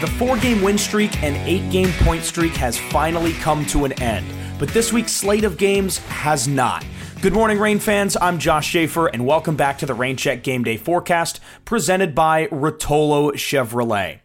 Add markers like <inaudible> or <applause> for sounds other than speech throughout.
The four game win streak and eight game point streak has finally come to an end, but this week's slate of games has not. Good morning, Reign fans. I'm Josh Schaefer, and welcome back to the Reign Check Game Day Forecast presented by Rotolo Chevrolet.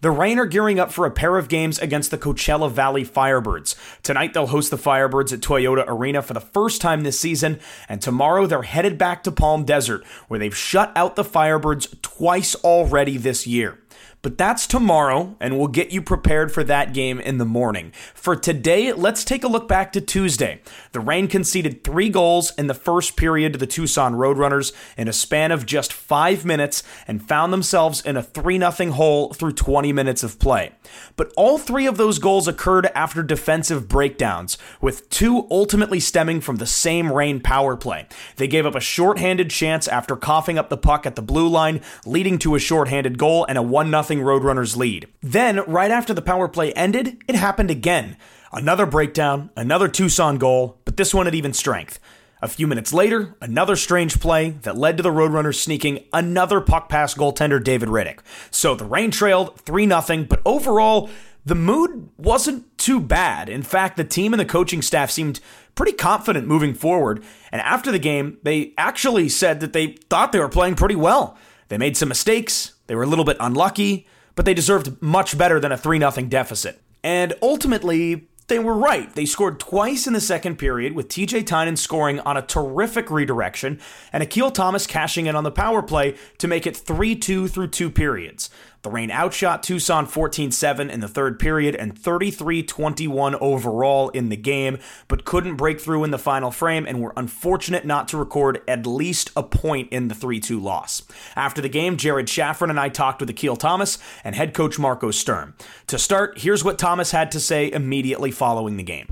The Reign are gearing up for a pair of games against the Coachella Valley Firebirds. Tonight they'll host the Firebirds at Toyota Arena for the first time this season, and tomorrow they're headed back to Palm Desert, where they've shut out the Firebirds twice already this year. But that's tomorrow, and we'll get you prepared for that game in the morning. For today, let's take a look back to Tuesday. The Reign conceded three goals in the first period to the Tucson Roadrunners in a span of just five minutes and found themselves in a 3 0 hole through 20 minutes of play. But all three of those goals occurred after defensive breakdowns, with two ultimately stemming from the same Reign power play. They gave up a shorthanded chance after coughing up the puck at the blue line, leading to a shorthanded goal and a 1 0 Roadrunners lead. Then, right after the power play ended, it happened again. Another breakdown, another Tucson goal, but this one at even strength. A few minutes later, another strange play that led to the Roadrunners sneaking another puck past goaltender David Rittich. So the Reign trailed 3 0, but overall, the mood wasn't too bad. In fact, the team and the coaching staff seemed pretty confident moving forward. And after the game, they actually said that they thought they were playing pretty well. They made some mistakes, they were a little bit unlucky, but they deserved much better than a 3 0 deficit. And ultimately, they were right. They scored twice in the second period, with TJ Tynan scoring on a terrific redirection and Akil Thomas cashing in on the power play to make it 3 2 through two periods. The Reign outshot Tucson 14 7 in the third period and 33 21 overall in the game, but couldn't break through in the final frame and were unfortunate not to record at least a point in the 3 2 loss. After the game, Jared Shafran and I talked with Akil Thomas and head coach Marco Sturm. To start, here's what Thomas had to say immediately following the game.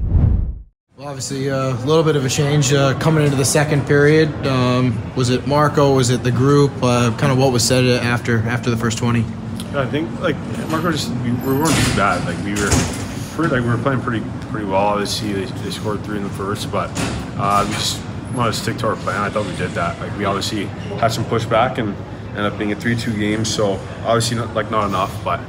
Well, obviously, uh, a little bit of a change uh, coming into the second period. Um, was it Marco? Was it the group? Uh, kind of what was said after after the first 20? I think like Marco just we, we weren't too bad. Like we were pretty like we were playing pretty pretty well. Obviously they, they scored three in the first, but uh, we just wanted to stick to our plan. I thought we did that. Like we obviously had some pushback and ended up being a three-two game. So obviously not, like not enough, but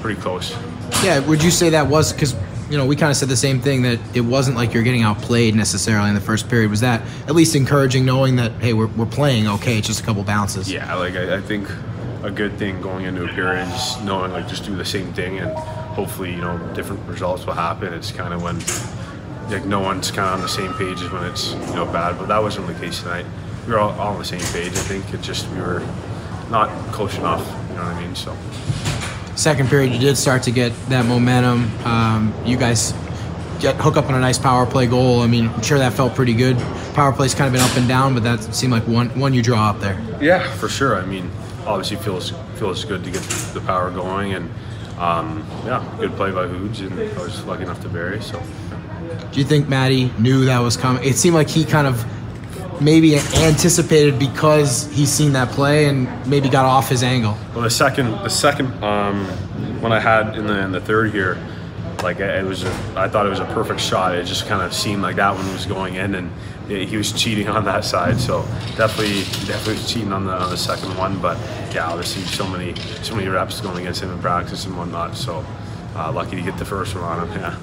pretty close. Yeah, would you say that was because you know we kind of said the same thing that it wasn't like you're getting outplayed necessarily in the first period. Was that at least encouraging, knowing that hey we're we're playing okay, it's just a couple bounces? Yeah, like I, I think a good thing going into a period and just knowing like just do the same thing and hopefully you know different results will happen. It's kind of when like no one's kind of on the same page as when it's you know bad, but that wasn't the case tonight. We were all, all on the same page. I think it just we were not close enough. You know what I mean? So. Second period, you did start to get that momentum. Um, you guys get hook up on a nice power play goal. I mean, I'm sure that felt pretty good. Power play's kind of been up and down, but that seemed like one one you draw up there. Yeah, for sure. I mean, obviously feels feels good to get the power going, and um, yeah, good play by Hoods, and I was lucky enough to bury. So, do you think Matty knew that was coming? It seemed like he kind of maybe anticipated because he's seen that play and maybe got off his angle. Well, the second the second um, when I had in the in the third here like it was, a, I thought it was a perfect shot. It just kind of seemed like that one was going in, and he was <laughs> cheating on that side. So definitely, definitely cheating on the on the second one. But yeah, obviously so many so many reps going against him in practice and whatnot. So uh, lucky to get the first one on him. Yeah.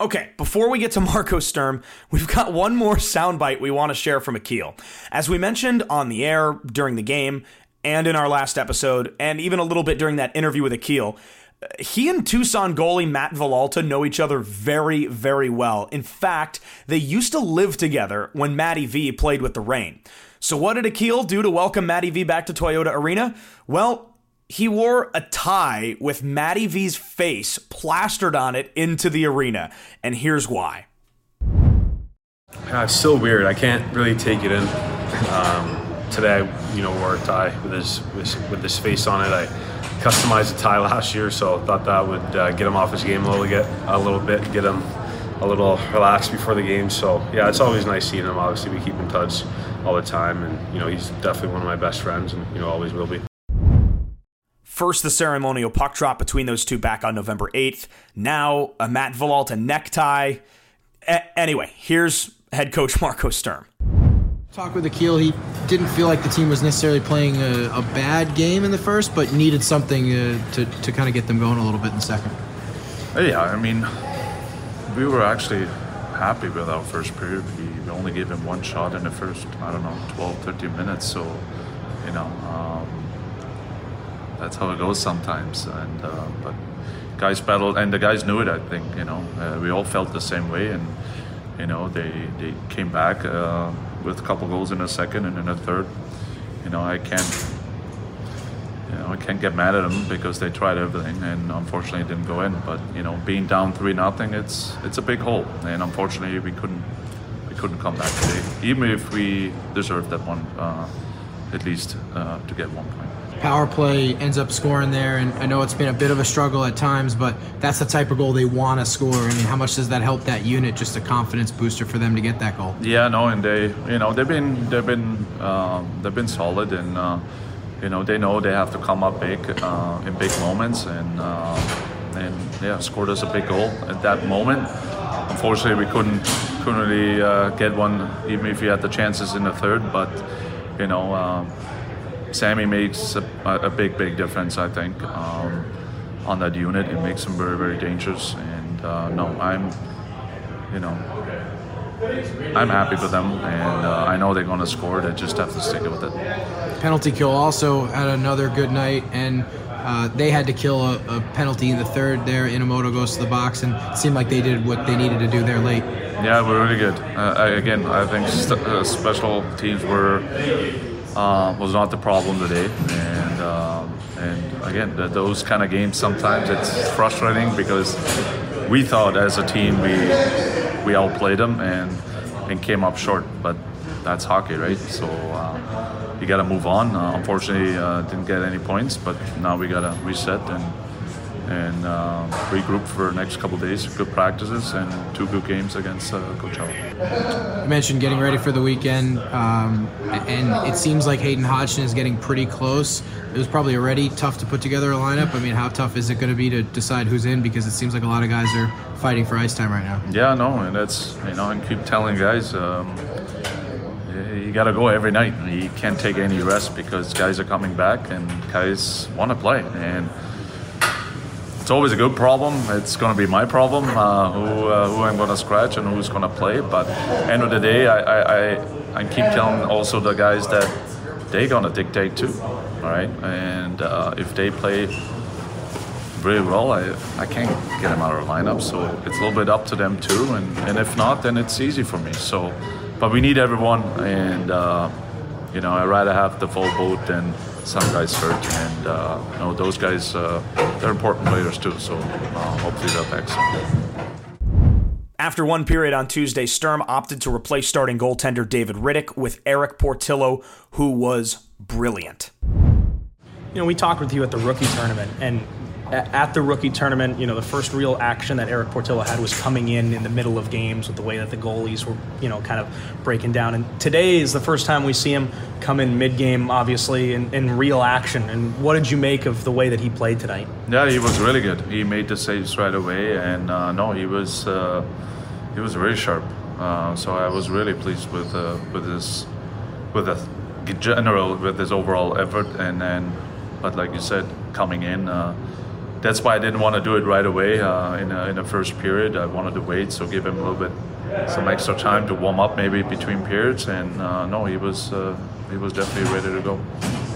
Okay, before we get to <laughs> Marco Sturm, we've got one more soundbite we want to share from Akil. As we mentioned on the air during the game and in our last episode, and even a little bit during that interview with Akil, he and Tucson goalie Matt Villalta know each other very, very well. In fact, they used to live together when Matty V played with the Reign. So, what did Akil do to welcome Matty V back to Toyota Arena? Well, he wore a tie with Matty V's face plastered on it into the arena. And here's why. It's still weird. I can't really take it in. Um, today, you know, wore a tie with his with his face on it. I customized a tie last year, so thought that would uh, get him off his game a little get a little bit, get him a little relaxed before the game. So yeah, it's always nice seeing him. Obviously, we keep in touch all the time, and you know he's definitely one of my best friends, and you know always will be. First, the ceremonial puck drop between those two back on November 8th. Now, a Matt Villalta necktie. A- anyway, here's head coach <laughs> Marco Sturm. Talk with Akil. He didn't feel like the team was necessarily playing a, a bad game in the first, but needed something uh, to, to kind of get them going a little bit in the second. Yeah, I mean, we were actually happy with our first period. We only gave him one shot in the first, I don't know, 12, 13 minutes. So, you know, um, that's how it goes sometimes. And uh, but guys battled, and the guys knew it. I think you know, uh, we all felt the same way, and you know, they they came back. Uh, with a couple goals in a second and in a third. You know, I can't. You know, I can't get mad at them because they tried everything and unfortunately it didn't go in. But you know, being down three nothing, it's it's a big hole, and unfortunately we couldn't we couldn't come back today, even if we deserved that one uh, at least uh, to get one point power play ends up scoring there. And I know it's been a bit of a struggle at times, but that's the type of goal they want to score. I mean, how much does that help that unit? Just a confidence booster for them to get that goal. Yeah, no, and they, you know, they've been they've been um, they've been solid, and uh, you know they know they have to come up big uh, in big moments, and uh, and yeah, scored us a big goal at that moment. Unfortunately, we couldn't couldn't really uh, get one, even if we had the chances in the third, but you know. Sammy makes a, a, big, big difference, I think, um, on that unit. It makes them very, very dangerous. And uh, no, I'm, you know, I'm happy for them, and uh, I know they're going to score. They just have to stick with it. Penalty kill also had another good night, and uh, they had to kill a, a, penalty in the third there. Inamoto goes to the box, and it seemed like they did what they needed to do there late. Yeah, we're really good. Uh, I, again, I think st- uh, special teams were uh, was not the problem today. And um, and again, the, those kind of games sometimes it's frustrating because we thought as a team we we outplayed them and and came up short, but that's hockey, right? So. Uh, you got to move on. Uh, unfortunately, uh, didn't get any points, but now we got to reset and and uh, regroup for the next couple days. Good practices and two good games against uh, Coachella. You mentioned getting ready for the weekend, um, and it seems like Hayden Hodgson is getting pretty close. It was probably already tough to put together a lineup. I mean, how tough is it going to be to decide who's in? Because it seems like a lot of guys are fighting for ice time right now. Yeah, no, and that's you know, and keep telling guys. Um, you got to go every night. You can't take any rest because guys are coming back and guys want to play. And it's always a good problem. It's going to be my problem uh, who, uh, who I'm going to scratch and who's going to play. But end of the day, I, I, I, keep telling also the guys that they're going to dictate too. All right, and uh, if they play really well, I, I can't get them out of the lineup. So it's a little bit up to them too. And, and if not, then it's easy for me. So, but we need everyone, and uh, you know, I'd rather have the full boat than some guys hurt, and uh, you know those guys uh, they're important players too. So uh, hopefully they'll back After one period on Tuesday, Sturm opted to replace starting goaltender David Rittich with Erik Portillo, who was brilliant. You know, we talked with you at the rookie tournament, and at the rookie tournament, you know, the first real action that Erik Portillo had was coming in in the middle of games with the way that the goalies were, you know, kind of breaking down. And today is the first time we see him come in mid-game, obviously, in, in real action. And what did you make of the way that he played tonight? Yeah, he was really good. He made the saves right away, and uh, no, he was uh, he was very sharp. Uh, so I was really pleased with uh, with his with the general with his overall effort, and then, but like you said, coming in uh, that's why I didn't want to do it right away uh, in, a, in the first period. I wanted to wait, so give him a little bit some extra time to warm up, maybe between periods. And uh, no, he was uh, he was definitely ready to go.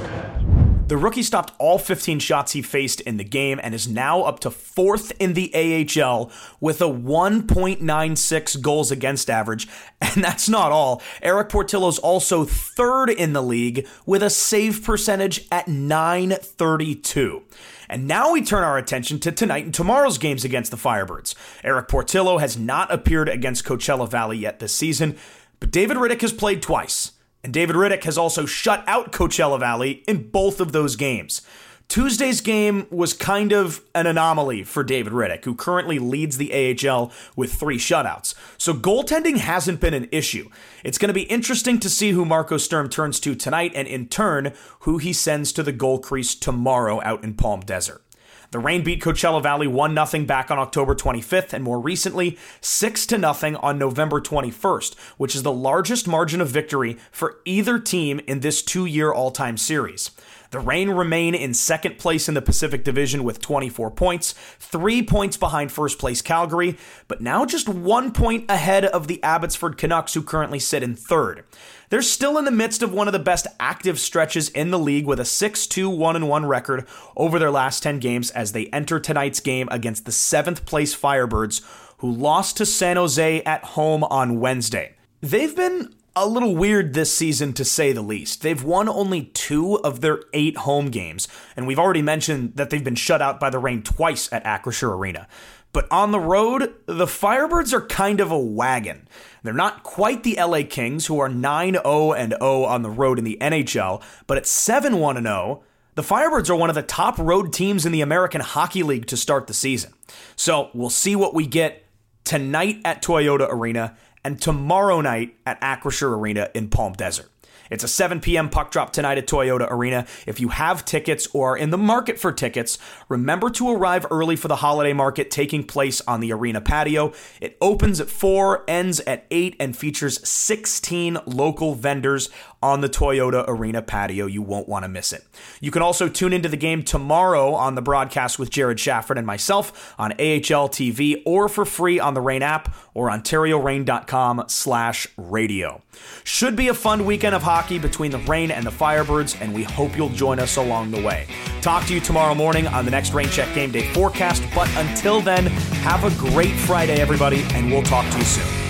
The rookie stopped all 15 shots he faced in the game and is now up to fourth in the AHL with a 1.96 goals against average. <laughs> And that's not all. Erik Portillo's also third in the league with a save percentage at 932. And now we turn our attention to tonight and tomorrow's games against the Firebirds. Erik Portillo has not appeared against Coachella Valley yet this season, but David Rittich has played twice. And David Rittich has also shut out Coachella Valley in both of those games. Tuesday's game was kind of an anomaly for David Rittich, who currently leads the AHL with three shutouts. So goaltending hasn't been an issue. It's going to be interesting to see who Marco Sturm turns to tonight, and in turn, who he sends to the goal crease tomorrow out in Palm Desert. The Reign beat Coachella Valley 1 0 back on October 25th, and more recently, 6 0 on November 21st, which is the largest margin of victory for either team in this two year all time series. The Reign remain in second place in the Pacific Division with 24 points, three points behind first place Calgary, but now just one point ahead of the Abbotsford Canucks, who currently sit in third. They're still in the midst of one of the best active stretches in the league with a 6 2 1 1 record over their last 10 games as they enter tonight's game against the seventh place Firebirds, who lost to San Jose at home on Wednesday. They've been a little weird this season to say the least. They've won only two of their eight home games, and we've already mentioned that they've been shut out by the Reign twice at Acrisure Arena. But on the road, the Firebirds are kind of a wagon. They're not quite the LA Kings, who are 9 0 and 0 on the road in the NHL, but at 7 1 0, the Firebirds are one of the top road teams in the American Hockey League to start the season. So we'll see what we get tonight at Toyota Arena and tomorrow night at Acrisure Arena in Palm Desert. It's a 7 p.m. puck drop tonight at Toyota Arena. If you have tickets or are in the market for tickets, remember to arrive early for the holiday market taking place on the arena patio. It opens at 4, ends at 8, and features 16 local vendors on the Toyota Arena patio. You won't want to miss it. You can also tune into the game tomorrow on the broadcast with Jared Shafran and myself on AHL TV or for free on the Reign app or OntarioReign.com slash radio. Should be a fun weekend of hockey between the Reign and the Firebirds, and we hope you'll join us along the way. Talk to you tomorrow morning on the next Reign Check Game Day forecast, but until then, have a great Friday, everybody, and we'll talk to you soon.